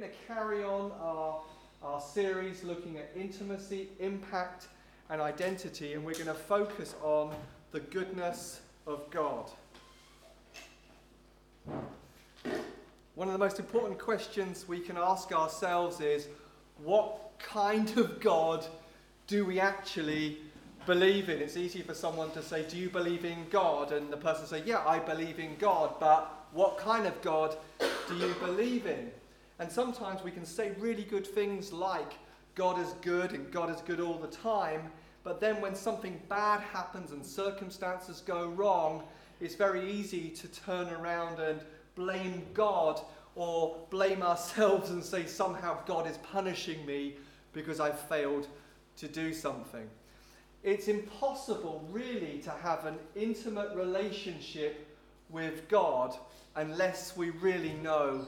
going to carry on our, our series looking at intimacy, impact, and identity, and we're going to focus on the goodness of God. One of the most important questions we can ask ourselves is what kind of God do we actually believe in? It's easy for someone to say, Do you believe in God? And the person say, Yeah, I believe in God, but what kind of God do you believe in? And sometimes we can say really good things like, God is good and God is good all the time, but then when something bad happens and circumstances go wrong, it's very easy to turn around and blame God or blame ourselves and say somehow God is punishing me because I've failed to do something. It's impossible, really, to have an intimate relationship with God unless we really know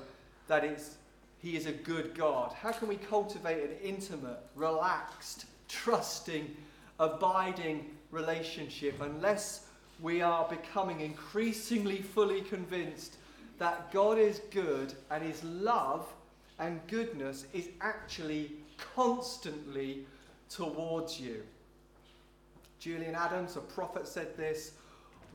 that it's, He is a good God. How can we cultivate an intimate, relaxed, trusting, abiding relationship unless we are becoming increasingly fully convinced that God is good and His love and goodness is actually constantly towards you. Julian Adams, a prophet, said this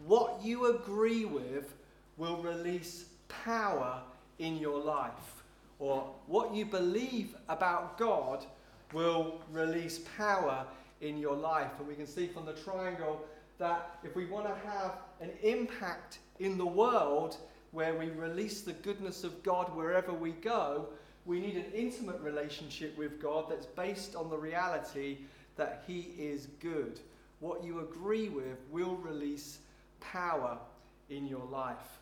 What you agree with will release power in your life. Or what you believe about God will release power in your life. And we can see from the triangle that if we want to have an impact in the world where we release the goodness of God wherever we go, we need an intimate relationship with God that's based on the reality that He is good. What you agree with will release power in your life.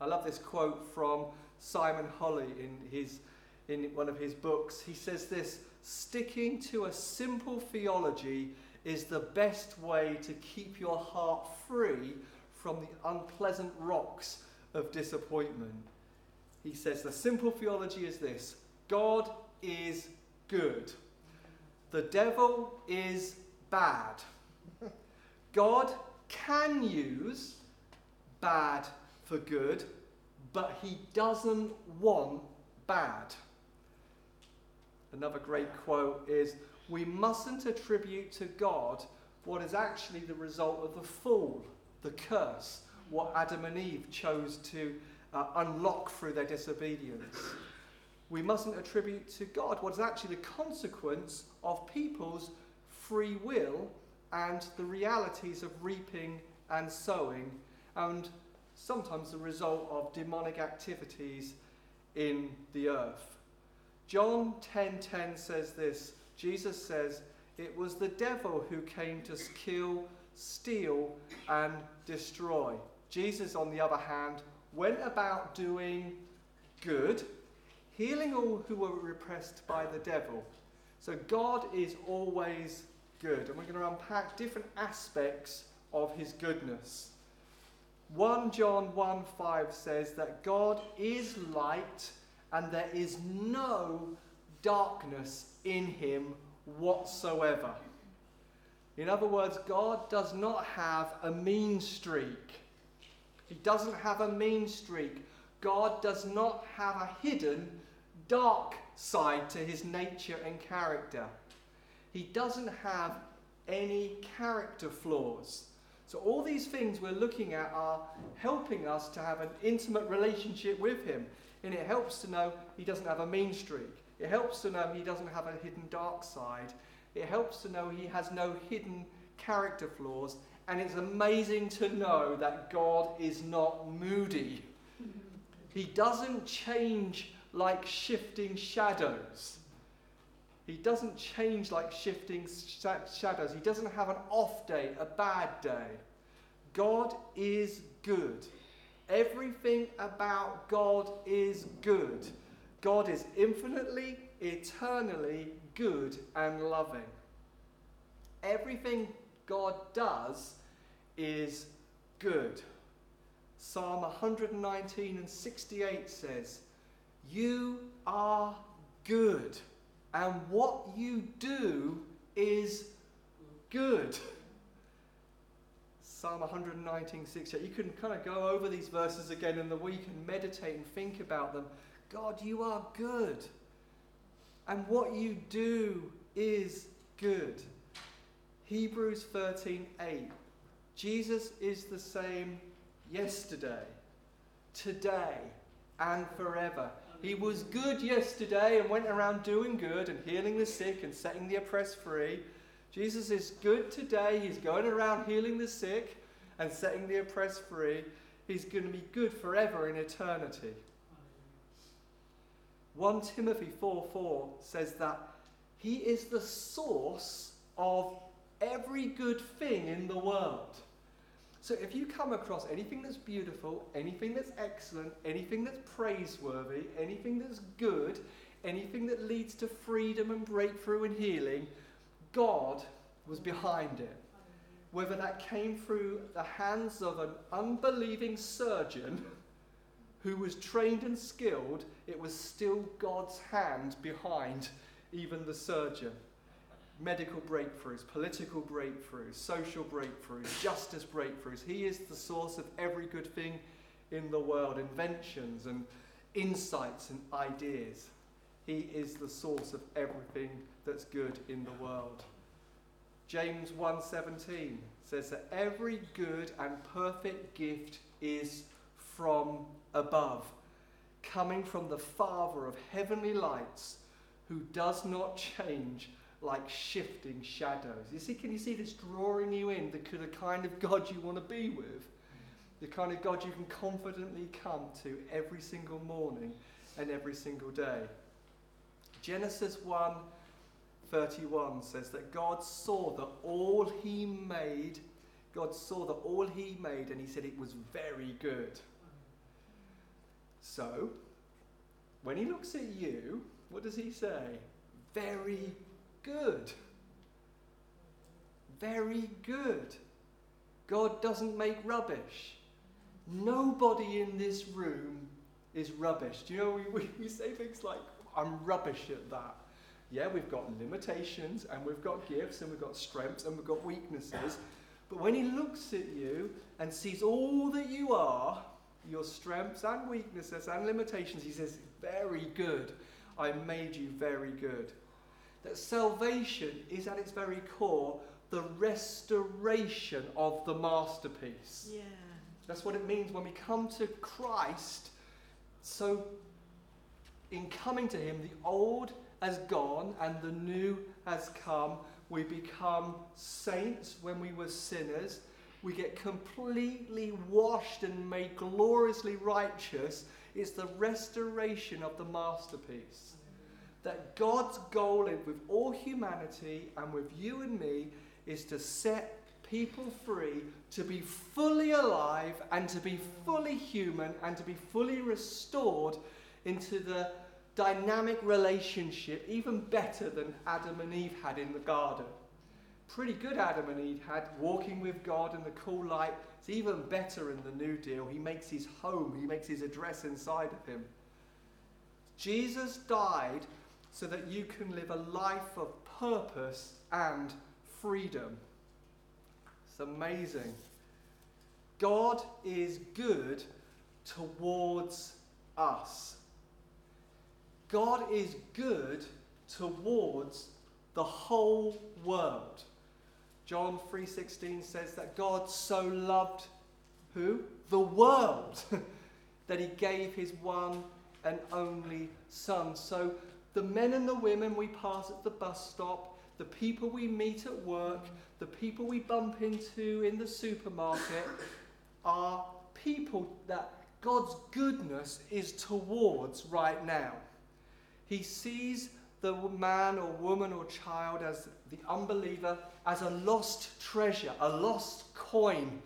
I love this quote from Simon Holley in, his, in one of his books. He says this Sticking to a simple theology is the best way to keep your heart free from the unpleasant rocks of disappointment. He says the simple theology is this God is good, the devil is bad. God can use bad for good, but he doesn't want bad. Another great quote is We mustn't attribute to God what is actually the result of the fall, the curse, what Adam and Eve chose to uh, unlock through their disobedience. We mustn't attribute to God what is actually the consequence of people's free will and the realities of reaping and sowing, and sometimes the result of demonic activities in the earth. John 10:10 says this. Jesus says, "It was the devil who came to kill, steal and destroy." Jesus on the other hand went about doing good, healing all who were repressed by the devil. So God is always good, and we're going to unpack different aspects of his goodness. 1 John 1 5 says that God is light and there is no darkness in him whatsoever. In other words, God does not have a mean streak. He doesn't have a mean streak. God does not have a hidden dark side to his nature and character. He doesn't have any character flaws. So, all these things we're looking at are helping us to have an intimate relationship with Him. And it helps to know He doesn't have a mean streak. It helps to know He doesn't have a hidden dark side. It helps to know He has no hidden character flaws. And it's amazing to know that God is not moody. He doesn't change like shifting shadows. He doesn't change like shifting shadows. He doesn't have an off day, a bad day. God is good. Everything about God is good. God is infinitely, eternally good and loving. Everything God does is good. Psalm 119 and 68 says, You are good and what you do is good. Psalm 119, 6. You can kind of go over these verses again in the week and meditate and think about them. God, you are good. and what you do is good. Hebrews 13:8. Jesus is the same yesterday, today, and forever. He was good yesterday and went around doing good and healing the sick and setting the oppressed free. Jesus is good today. He's going around healing the sick and setting the oppressed free. He's going to be good forever in eternity. 1 Timothy 4 4 says that he is the source of every good thing in the world. So if you come across anything that's beautiful, anything that's excellent, anything that's praiseworthy, anything that's good, anything that leads to freedom and breakthrough and healing, God was behind it. Whether that came through the hands of an unbelieving surgeon who was trained and skilled, it was still God's hand behind even the surgeon medical breakthroughs, political breakthroughs, social breakthroughs, justice breakthroughs. He is the source of every good thing in the world, inventions and insights and ideas. He is the source of everything that's good in the world. James 1:17 says that every good and perfect gift is from above, coming from the Father of heavenly lights, who does not change like shifting shadows. You see, can you see this drawing you in the, the kind of God you want to be with? The kind of God you can confidently come to every single morning and every single day. Genesis 1 31 says that God saw that all he made, God saw that all he made, and he said it was very good. So, when he looks at you, what does he say? Very good. Very good. God doesn't make rubbish. Nobody in this room is rubbish. Do you know, we, we, we say things like, I'm rubbish at that. Yeah, we've got limitations and we've got gifts and we've got strengths and we've got weaknesses. But when he looks at you and sees all that you are, your strengths and weaknesses and limitations, he says, Very good. I made you very good that salvation is at its very core the restoration of the masterpiece. Yeah. That's what it means when we come to Christ. So, in coming to Him, the old has gone and the new has come. We become saints when we were sinners. We get completely washed and made gloriously righteous. It's the restoration of the masterpiece that God's goal with all humanity and with you and me is to set people free to be fully alive and to be fully human and to be fully restored into the dynamic relationship, even better than Adam and Eve had in the garden. Pretty good Adam and Eve had, walking with God in the cool light. It's even better in the New Deal. He makes his home, he makes his address inside of him. Jesus died so that you can live a life of purpose and freedom. It's amazing. God is good towards us. God is good towards the whole world. John 3:16 says that God so loved who? The world that he gave his one and only son. So the men and the women we pass at the bus stop, the people we meet at work, the people we bump into in the supermarket are people that God's goodness is towards right now. He sees the man or woman or child as the unbeliever as a lost treasure, a lost coin,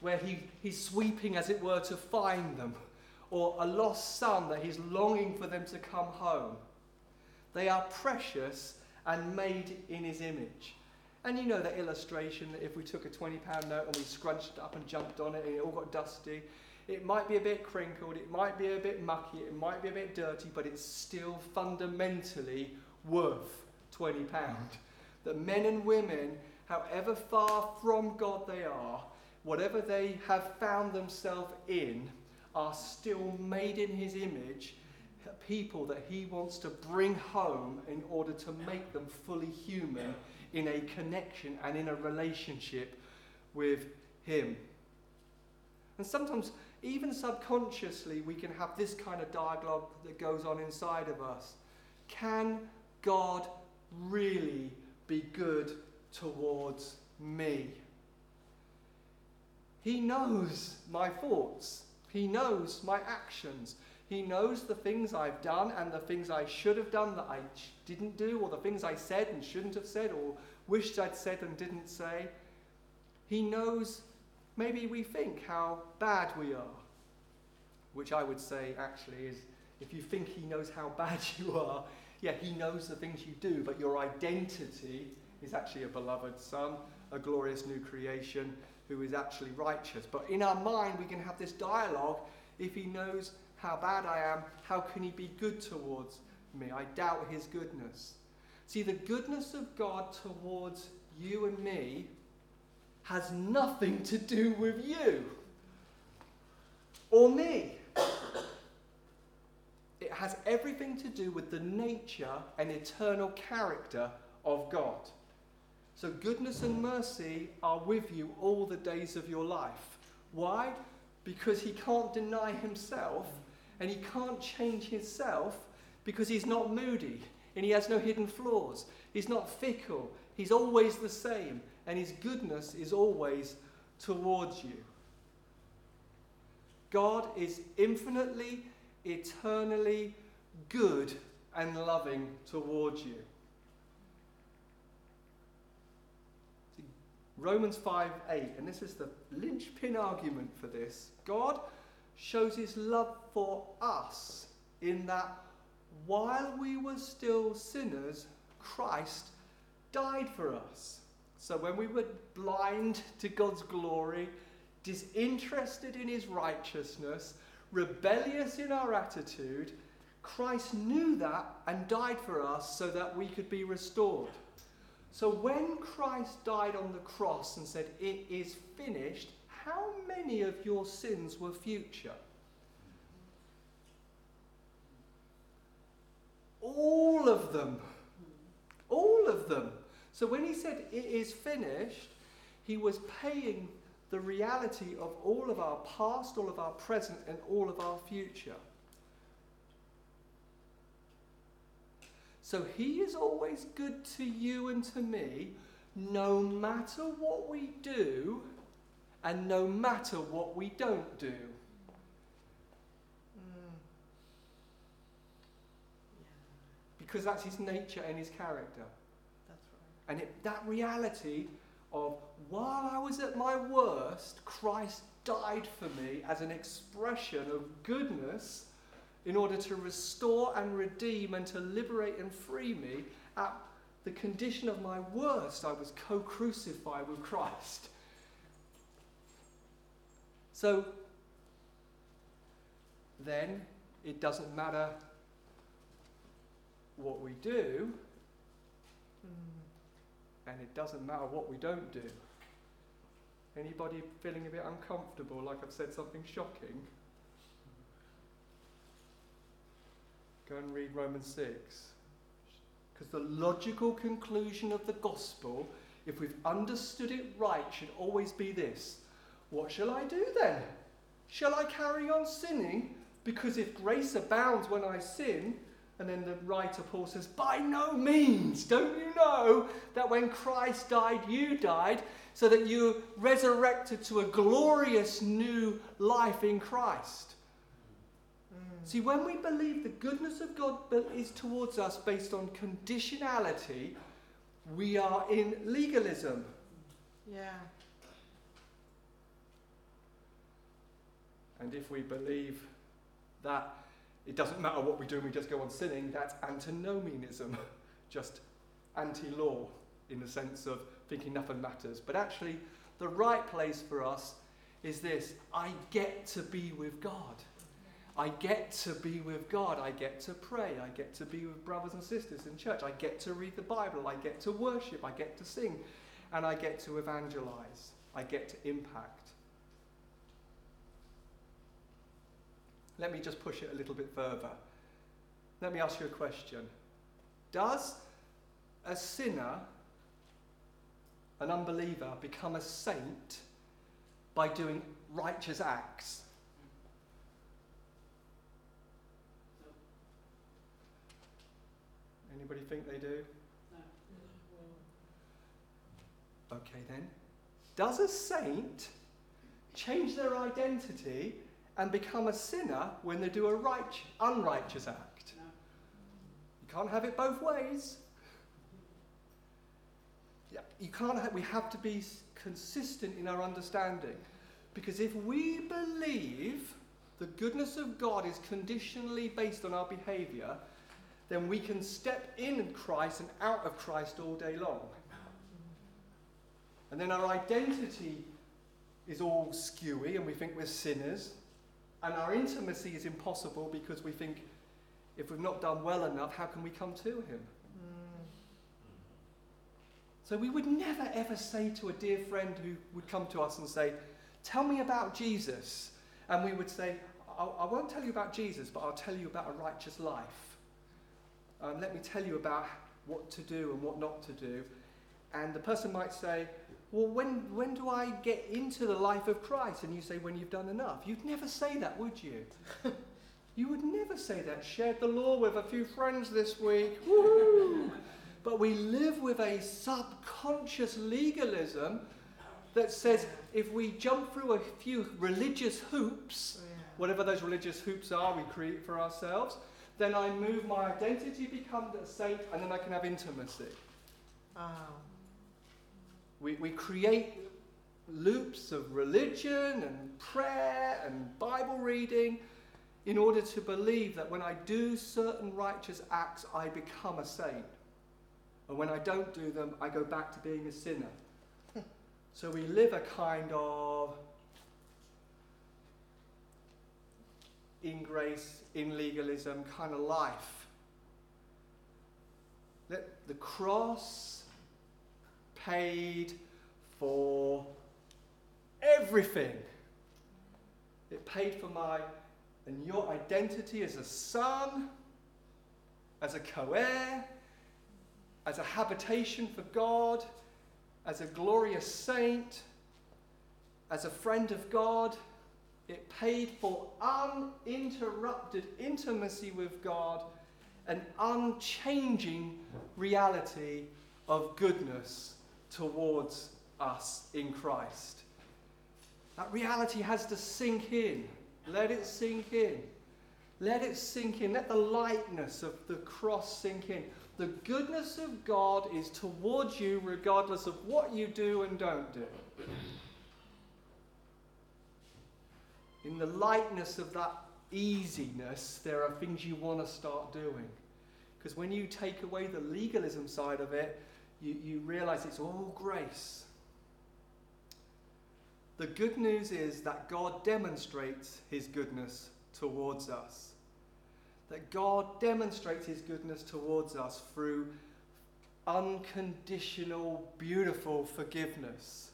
where he, he's sweeping, as it were, to find them, or a lost son that he's longing for them to come home. They are precious and made in his image. And you know that illustration that if we took a £20 note and we scrunched it up and jumped on it and it all got dusty, it might be a bit crinkled, it might be a bit mucky, it might be a bit dirty, but it's still fundamentally worth £20. That men and women, however far from God they are, whatever they have found themselves in, are still made in his image people that he wants to bring home in order to make them fully human in a connection and in a relationship with him. And sometimes, even subconsciously, we can have this kind of dialogue that goes on inside of us. Can God really be good towards me? He knows my thoughts. He knows my actions. He knows the things I've done and the things I should have done that I didn't do, or the things I said and shouldn't have said, or wished I'd said and didn't say. He knows, maybe we think, how bad we are. Which I would say actually is if you think He knows how bad you are, yeah, He knows the things you do, but your identity is actually a beloved Son, a glorious new creation who is actually righteous. But in our mind, we can have this dialogue if He knows how bad I am, how can He be good towards me? I doubt His goodness. See, the goodness of God towards you and me has nothing to do with you or me. It has everything to do with the nature and eternal character of God. So, goodness and mercy are with you all the days of your life. Why? Because he can't deny himself and he can't change himself because he's not moody and he has no hidden flaws. He's not fickle. He's always the same and his goodness is always towards you. God is infinitely, eternally good and loving towards you. Romans 5 8, and this is the linchpin argument for this. God shows his love for us in that while we were still sinners, Christ died for us. So when we were blind to God's glory, disinterested in his righteousness, rebellious in our attitude, Christ knew that and died for us so that we could be restored. So when Christ died on the cross and said, It is finished, how many of your sins were future? All of them. All of them. So when he said, It is finished, he was paying the reality of all of our past, all of our present, and all of our future. So he is always good to you and to me, no matter what we do and no matter what we don't do. Because that's his nature and his character. That's right. And it, that reality of while I was at my worst, Christ died for me as an expression of goodness in order to restore and redeem and to liberate and free me at the condition of my worst, I was co crucified with Christ. So then it doesn't matter what we do, mm. and it doesn't matter what we don't do. Anybody feeling a bit uncomfortable, like I've said something shocking? Go and read Romans 6. Because the logical conclusion of the gospel, if we've understood it right, should always be this What shall I do then? Shall I carry on sinning? Because if grace abounds when I sin, and then the writer Paul says, By no means. Don't you know that when Christ died, you died, so that you resurrected to a glorious new life in Christ? Mm. See, when we believe the goodness of God is towards us based on conditionality, we are in legalism. Yeah. And if we believe that it doesn't matter what we do and we just go on sinning, that's antinomianism, just anti law in the sense of thinking nothing matters. But actually, the right place for us is this I get to be with God. I get to be with God. I get to pray. I get to be with brothers and sisters in church. I get to read the Bible. I get to worship. I get to sing. And I get to evangelize. I get to impact. Let me just push it a little bit further. Let me ask you a question. Does a sinner, an unbeliever, become a saint by doing righteous acts? Anybody think they do? Okay then. Does a saint change their identity and become a sinner when they do a right, unrighteous act? No. You can't have it both ways. Yeah, you can't have, we have to be consistent in our understanding. Because if we believe the goodness of God is conditionally based on our behavior, then we can step in Christ and out of Christ all day long. And then our identity is all skewy and we think we're sinners. And our intimacy is impossible because we think if we've not done well enough, how can we come to Him? So we would never ever say to a dear friend who would come to us and say, Tell me about Jesus. And we would say, I, I won't tell you about Jesus, but I'll tell you about a righteous life. Um, let me tell you about what to do and what not to do. And the person might say, Well, when, when do I get into the life of Christ? And you say, When you've done enough. You'd never say that, would you? you would never say that. Shared the law with a few friends this week. Woohoo! But we live with a subconscious legalism that says if we jump through a few religious hoops, oh, whatever those religious hoops are we create for ourselves, then I move my identity, become a saint, and then I can have intimacy. Oh. We, we create loops of religion and prayer and Bible reading in order to believe that when I do certain righteous acts, I become a saint. And when I don't do them, I go back to being a sinner. so we live a kind of in grace, in legalism kind of life. Let the cross paid for everything. It paid for my and your identity as a son, as a co heir, as a habitation for God, as a glorious saint, as a friend of God. It paid for uninterrupted intimacy with God, an unchanging reality of goodness towards us in Christ. That reality has to sink in. Let it sink in. Let it sink in. Let the lightness of the cross sink in. The goodness of God is towards you regardless of what you do and don't do. In the lightness of that easiness, there are things you want to start doing. Because when you take away the legalism side of it, you, you realize it's all grace. The good news is that God demonstrates his goodness towards us. That God demonstrates his goodness towards us through unconditional, beautiful forgiveness,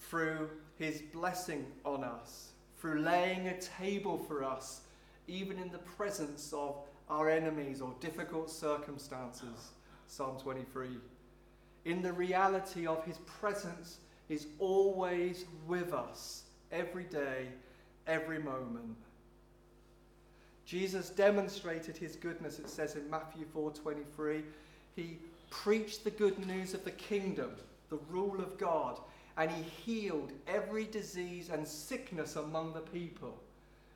through his blessing on us, through laying a table for us, even in the presence of our enemies or difficult circumstances. Psalm 23. In the reality of his presence is always with us, every day, every moment. Jesus demonstrated his goodness, it says in Matthew 4:23. He preached the good news of the kingdom, the rule of God, and he healed every disease and sickness among the people.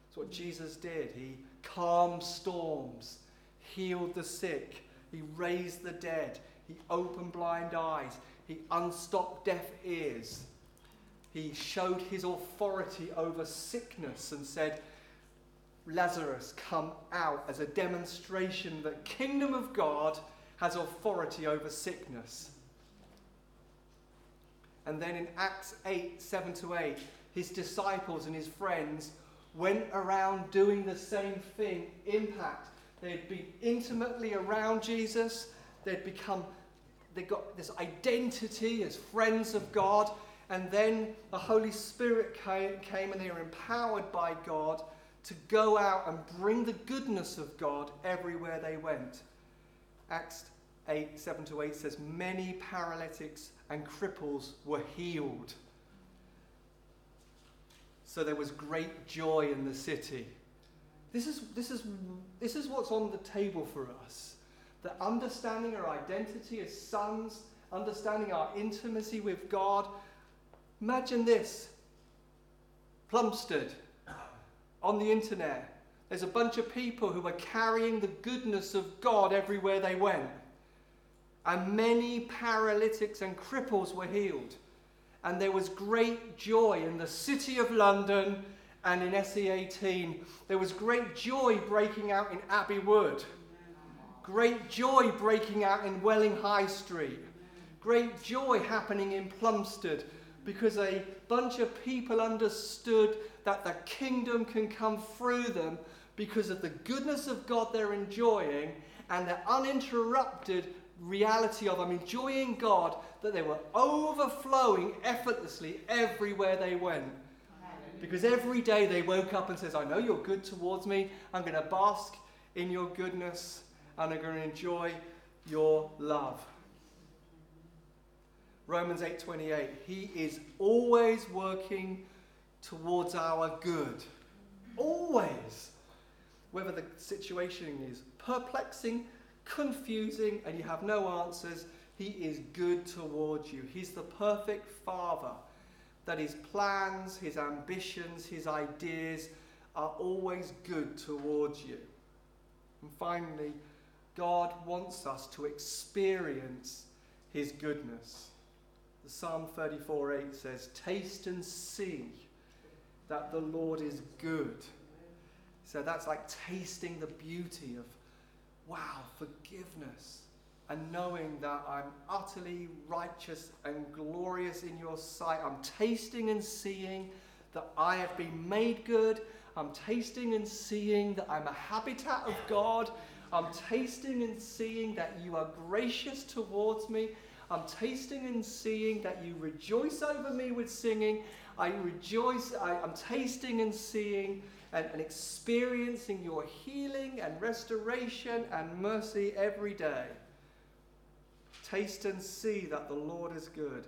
That's what Jesus did. He calmed storms, healed the sick, he raised the dead, he opened blind eyes, he unstopped deaf ears. He showed his authority over sickness and said, Lazarus, come out as a demonstration that kingdom of God has authority over sickness. And then in Acts 8, 7 to 8, his disciples and his friends went around doing the same thing, impact. They'd been intimately around Jesus. They'd become, they got this identity as friends of God. And then the Holy Spirit came, came and they were empowered by God to go out and bring the goodness of God everywhere they went. Acts 8, 7 to 8 says, Many paralytics and cripples were healed. So there was great joy in the city. This is, this is, this is what's on the table for us. That understanding our identity as sons, understanding our intimacy with God. Imagine this Plumstead on the internet. There's a bunch of people who are carrying the goodness of God everywhere they went. And many paralytics and cripples were healed. And there was great joy in the city of London and in SE18. There was great joy breaking out in Abbey Wood. Great joy breaking out in Welling High Street. Great joy happening in Plumstead because a bunch of people understood that the kingdom can come through them because of the goodness of God they're enjoying and the uninterrupted reality of I'm enjoying God that they were overflowing effortlessly everywhere they went. Because every day they woke up and says, I know you're good towards me. I'm going to bask in your goodness and I'm going to enjoy your love. Romans 8:28 He is always working towards our good. Always. Whether the situation is perplexing, confusing, and you have no answers, He is good towards you. He's the perfect Father, that His plans, His ambitions, His ideas are always good towards you. And finally, God wants us to experience His goodness. The Psalm 34 8 says, Taste and see that the Lord is good. So that's like tasting the beauty of wow, forgiveness, and knowing that I'm utterly righteous and glorious in your sight. I'm tasting and seeing that I have been made good. I'm tasting and seeing that I'm a habitat of God. I'm tasting and seeing that you are gracious towards me. I'm tasting and seeing that you rejoice over me with singing. I rejoice, I, am tasting and seeing and, and experiencing your healing and restoration and mercy every day. Taste and see that the Lord is good.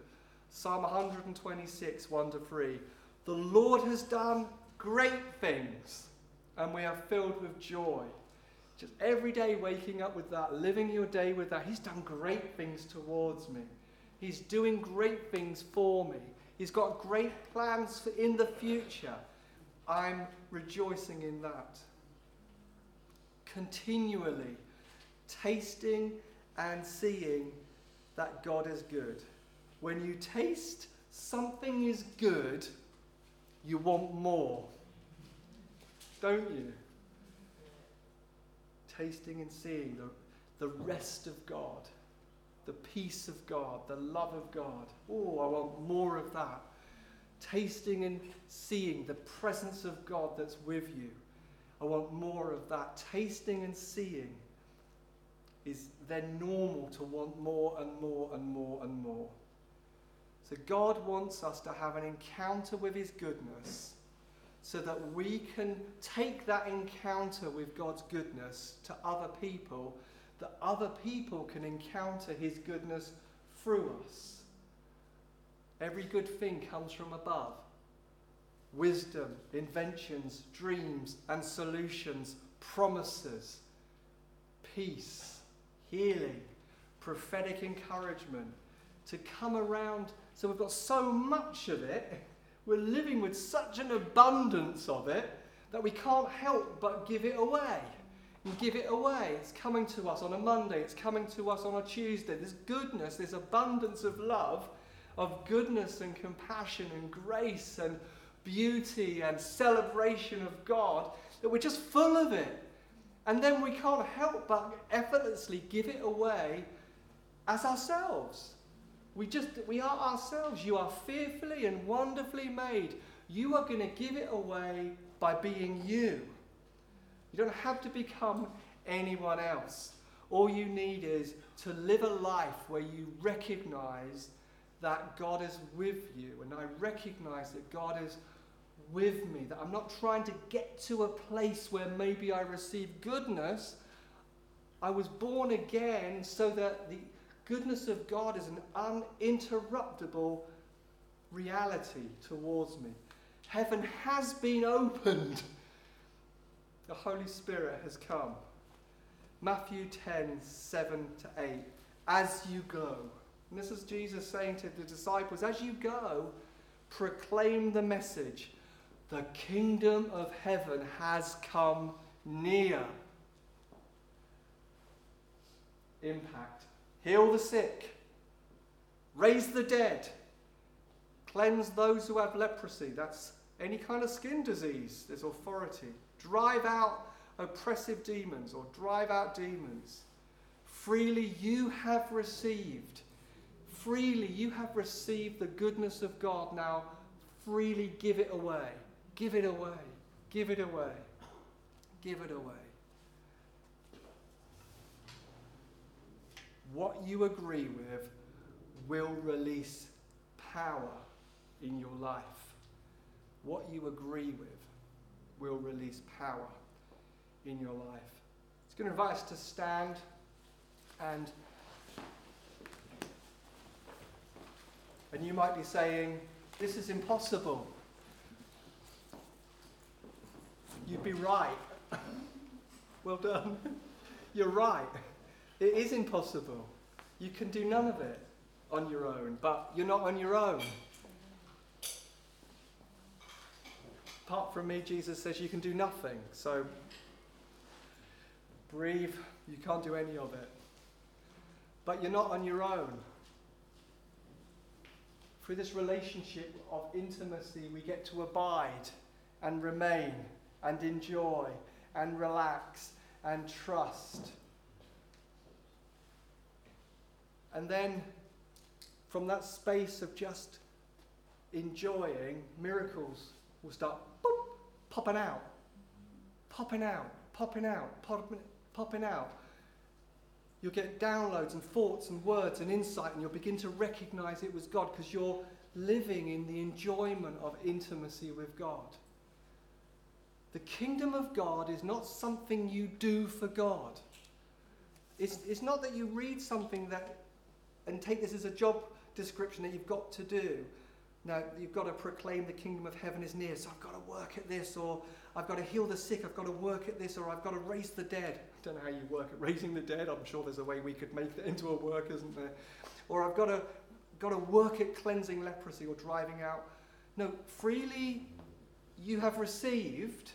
Psalm 126, 1 to 3. The Lord has done great things, and we are filled with joy. Just every day waking up with that, living your day with that. He's done great things towards me. He's doing great things for me. He's got great plans for in the future. I'm rejoicing in that. Continually tasting and seeing that God is good. When you taste something is good, you want more. Don't you? Tasting and seeing the, the rest of God, the peace of God, the love of God. Oh, I want more of that tasting and seeing the presence of God that's with you. I want more of that. Tasting and seeing is then normal to want more and more and more and more. So God wants us to have an encounter with His goodness so that we can take that encounter with God's goodness to other people, that other people can encounter His goodness through us. Every good thing comes from above. Wisdom, inventions, dreams, and solutions, promises, peace, healing, prophetic encouragement to come around. So we've got so much of it, we're living with such an abundance of it that we can't help but give it away. And give it away. It's coming to us on a Monday, it's coming to us on a Tuesday. This goodness, this abundance of love of goodness and compassion and grace and beauty and celebration of God, that we're just full of it. And then we can't help but effortlessly give it away as ourselves. We just, we are ourselves. You are fearfully and wonderfully made. You are going to give it away by being you. You don't have to become anyone else. All you need is to live a life where you recognize that God is with you. And I recognize that God is with me, that I'm not trying to get to a place where maybe I receive goodness. I was born again so that the goodness of God is an uninterruptible reality towards me. Heaven has been opened. The Holy Spirit has come. Matthew 10 7 to 8. As you go. And this is Jesus saying to the disciples, as you go, proclaim the message the kingdom of heaven has come near. Impact. Heal the sick. Raise the dead. Cleanse those who have leprosy. That's any kind of skin disease. There's authority. Drive out oppressive demons or drive out demons. Freely you have received. Freely you have received the goodness of God. Now, freely give it away. Give it away. Give it away. Give it away. What you agree with will release power in your life. What you agree with will release power in your life. It's going to invite us to stand and and you might be saying, This is impossible. You'd be right. well done. You're right. It is impossible. You can do none of it on your own, but you're not on your own. Apart from me, Jesus says you can do nothing. So breathe, you can't do any of it. But you're not on your own. Through this relationship of intimacy, we get to abide and remain and enjoy and relax and trust. And then from that space of just enjoying, miracles will start boop, popping out, popping out, popping out, popping, popping out. You'll get downloads and thoughts and words and insight, and you'll begin to recognize it was God because you're living in the enjoyment of intimacy with God. The kingdom of God is not something you do for God. It's, it's not that you read something that and take this as a job description that you've got to do. Now, you've got to proclaim the kingdom of heaven is near, so I've got to work at this, or I've got to heal the sick, I've got to work at this, or I've got to raise the dead. I don't know how you work at raising the dead. I'm sure there's a way we could make that into a work, isn't there? Or I've got to, got to work at cleansing leprosy or driving out. No, freely you have received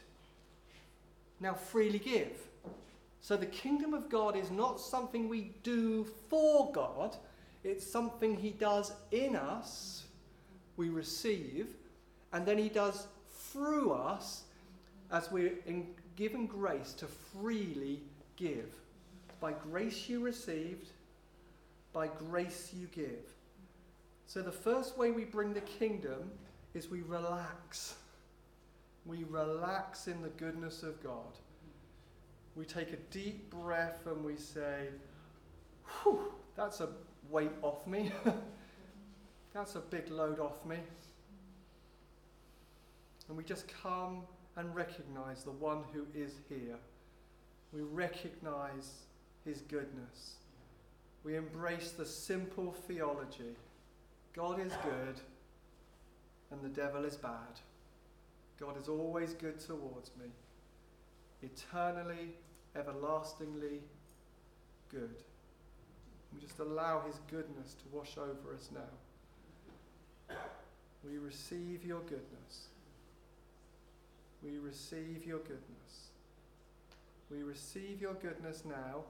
now freely give. So the kingdom of God is not something we do for God, it's something He does in us, we receive, and then He does through us as we're given grace to freely give. By grace you received, by grace you give. So the first way we bring the kingdom is we relax we relax in the goodness of God. We take a deep breath and we say, Whew, that's a weight off me. that's a big load off me. And we just come and recognize the one who is here. We recognize his goodness. We embrace the simple theology God is good and the devil is bad. God is always good towards me, eternally, everlastingly good. We just allow His goodness to wash over us now. We receive your goodness. We receive your goodness. We receive your goodness now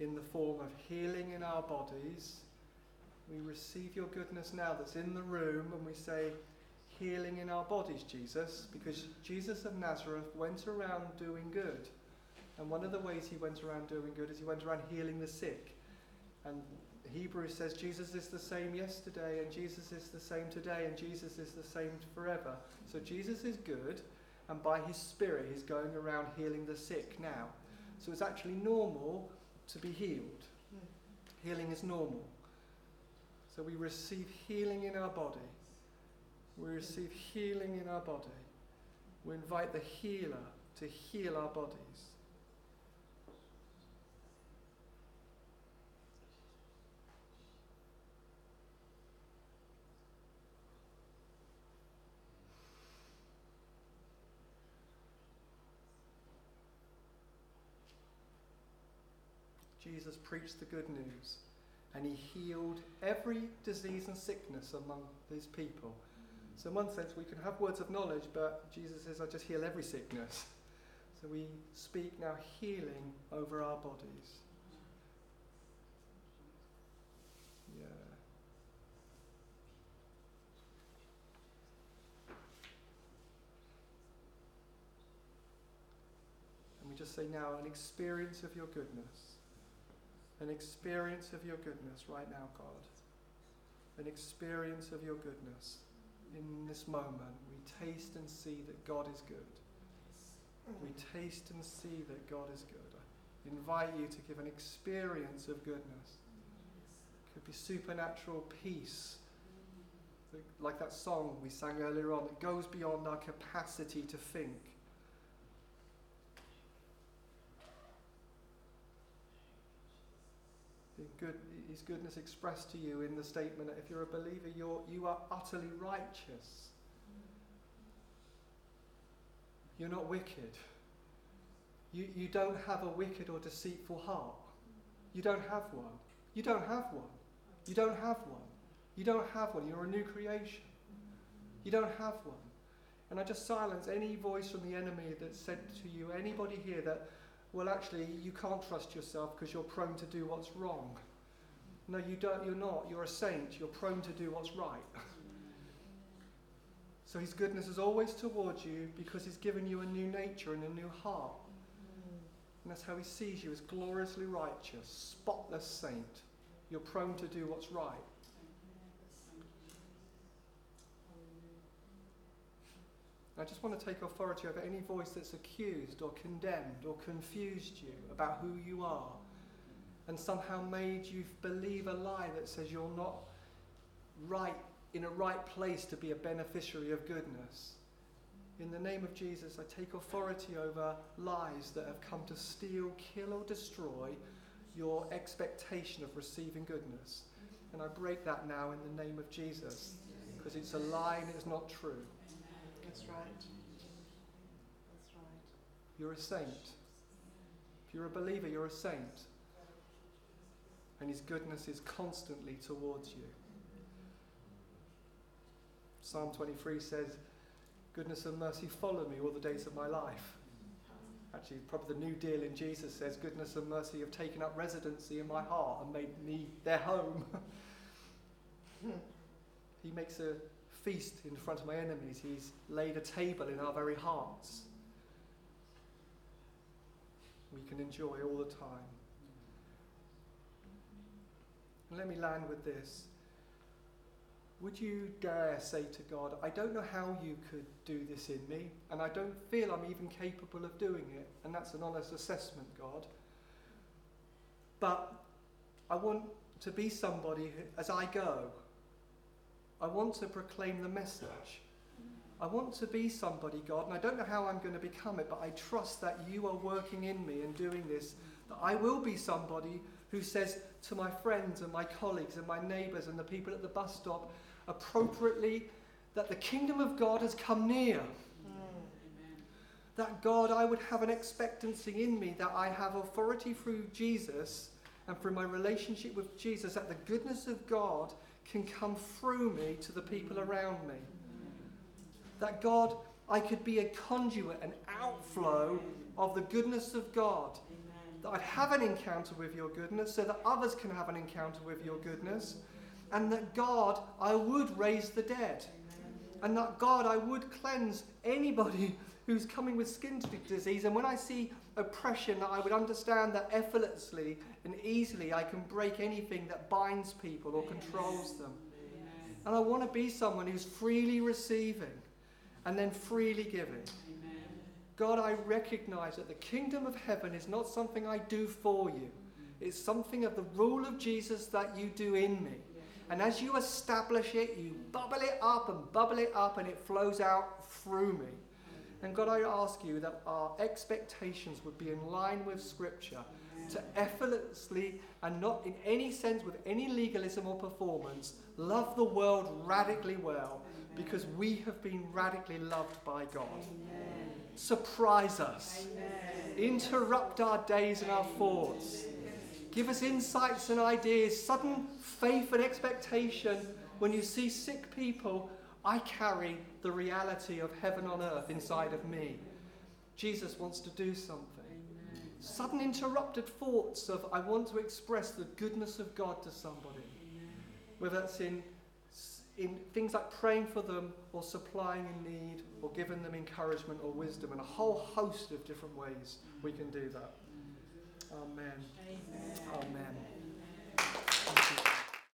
in the form of healing in our bodies. We receive your goodness now that's in the room and we say, healing in our bodies, Jesus, because Jesus of Nazareth went around doing good. And one of the ways he went around doing good is he went around healing the sick. And Hebrews says Jesus is the same yesterday, and Jesus is the same today, and Jesus is the same forever. So Jesus is good, and by his Spirit, he's going around healing the sick now. So it's actually normal to be healed. Hmm. Healing is normal. So we receive healing in our body we receive healing in our body. We invite the healer to heal our bodies. Jesus preached the good news and he healed every disease and sickness among these people. So, in one sense, we can have words of knowledge, but Jesus says, I just heal every sickness. So, we speak now healing over our bodies. Yeah. And we just say now, an experience of your goodness an experience of your goodness right now, God. An experience of your goodness. In this moment, we taste and see that God is good. We taste and see that God is good. I invite you to give an experience of goodness. It could be supernatural peace, like that song we sang earlier on. It goes beyond our capacity to think. good, His goodness expressed to you in the statement that if you're a believer, you're, you are utterly righteous. You're not wicked. You, you don't have a wicked or deceitful heart. You don't have one. You don't have one. You don't have one. You don't have one. You're a new creation. You don't have one. And I just silence any voice from the enemy that said to you, anybody here that, well, actually, you can't trust yourself because you're prone to do what's wrong. No, you don't, you're not. You're a saint. You're prone to do what's right. so his goodness is always towards you because he's given you a new nature and a new heart. And that's how he sees you as gloriously righteous, spotless saint. You're prone to do what's right. I just want to take authority over any voice that's accused or condemned or confused you about who you are and somehow made you believe a lie that says you're not right in a right place to be a beneficiary of goodness. In the name of Jesus, I take authority over lies that have come to steal, kill, or destroy your expectation of receiving goodness. And I break that now in the name of Jesus because it's a lie and it's not true. That's right. That's right. You're a saint. If you're a believer, you're a saint and his goodness is constantly towards you. Psalm 23 says, Goodness and mercy follow me all the days of my life. Actually, probably the New Deal in Jesus says, Goodness and mercy have taken up residency in my heart and made me their home. he makes a feast in front of my enemies, He's laid a table in our very hearts. We can enjoy all the time. Let me land with this. Would you dare say to God, I don't know how you could do this in me, and I don't feel I'm even capable of doing it, and that's an honest assessment, God. But I want to be somebody who, as I go, I want to proclaim the message. I want to be somebody, God, and I don't know how I'm going to become it, but I trust that you are working in me and doing this, that I will be somebody who says to my friends and my colleagues and my neighbours and the people at the bus stop appropriately that the kingdom of God has come near. That God, I would have an expectancy in me that I have authority through Jesus and through my relationship with Jesus, that the goodness of God can come through me to the people around me. That God, I could be a conduit, an outflow of the goodness of God that I'd have an encounter with your goodness so that others can have an encounter with your goodness, and that God, I would raise the dead, and that God, I would cleanse anybody who's coming with skin disease. And when I see oppression, that I would understand that effortlessly and easily I can break anything that binds people or controls them. And I want to be someone who's freely receiving and then freely giving. God, I recognize that the kingdom of heaven is not something I do for you. It's something of the rule of Jesus that you do in me. And as you establish it, you bubble it up and bubble it up, and it flows out through me. And God, I ask you that our expectations would be in line with Scripture to effortlessly and not in any sense with any legalism or performance love the world radically well because we have been radically loved by God. Surprise us. Interrupt our days and our thoughts. Give us insights and ideas, sudden faith and expectation. When you see sick people, I carry the reality of heaven on earth inside of me. Jesus wants to do something. Sudden interrupted thoughts of, I want to express the goodness of God to somebody. Whether that's in, in things like praying for them or supplying in need or giving them encouragement or wisdom, and a whole host of different ways we can do that. Amen. Amen. Amen.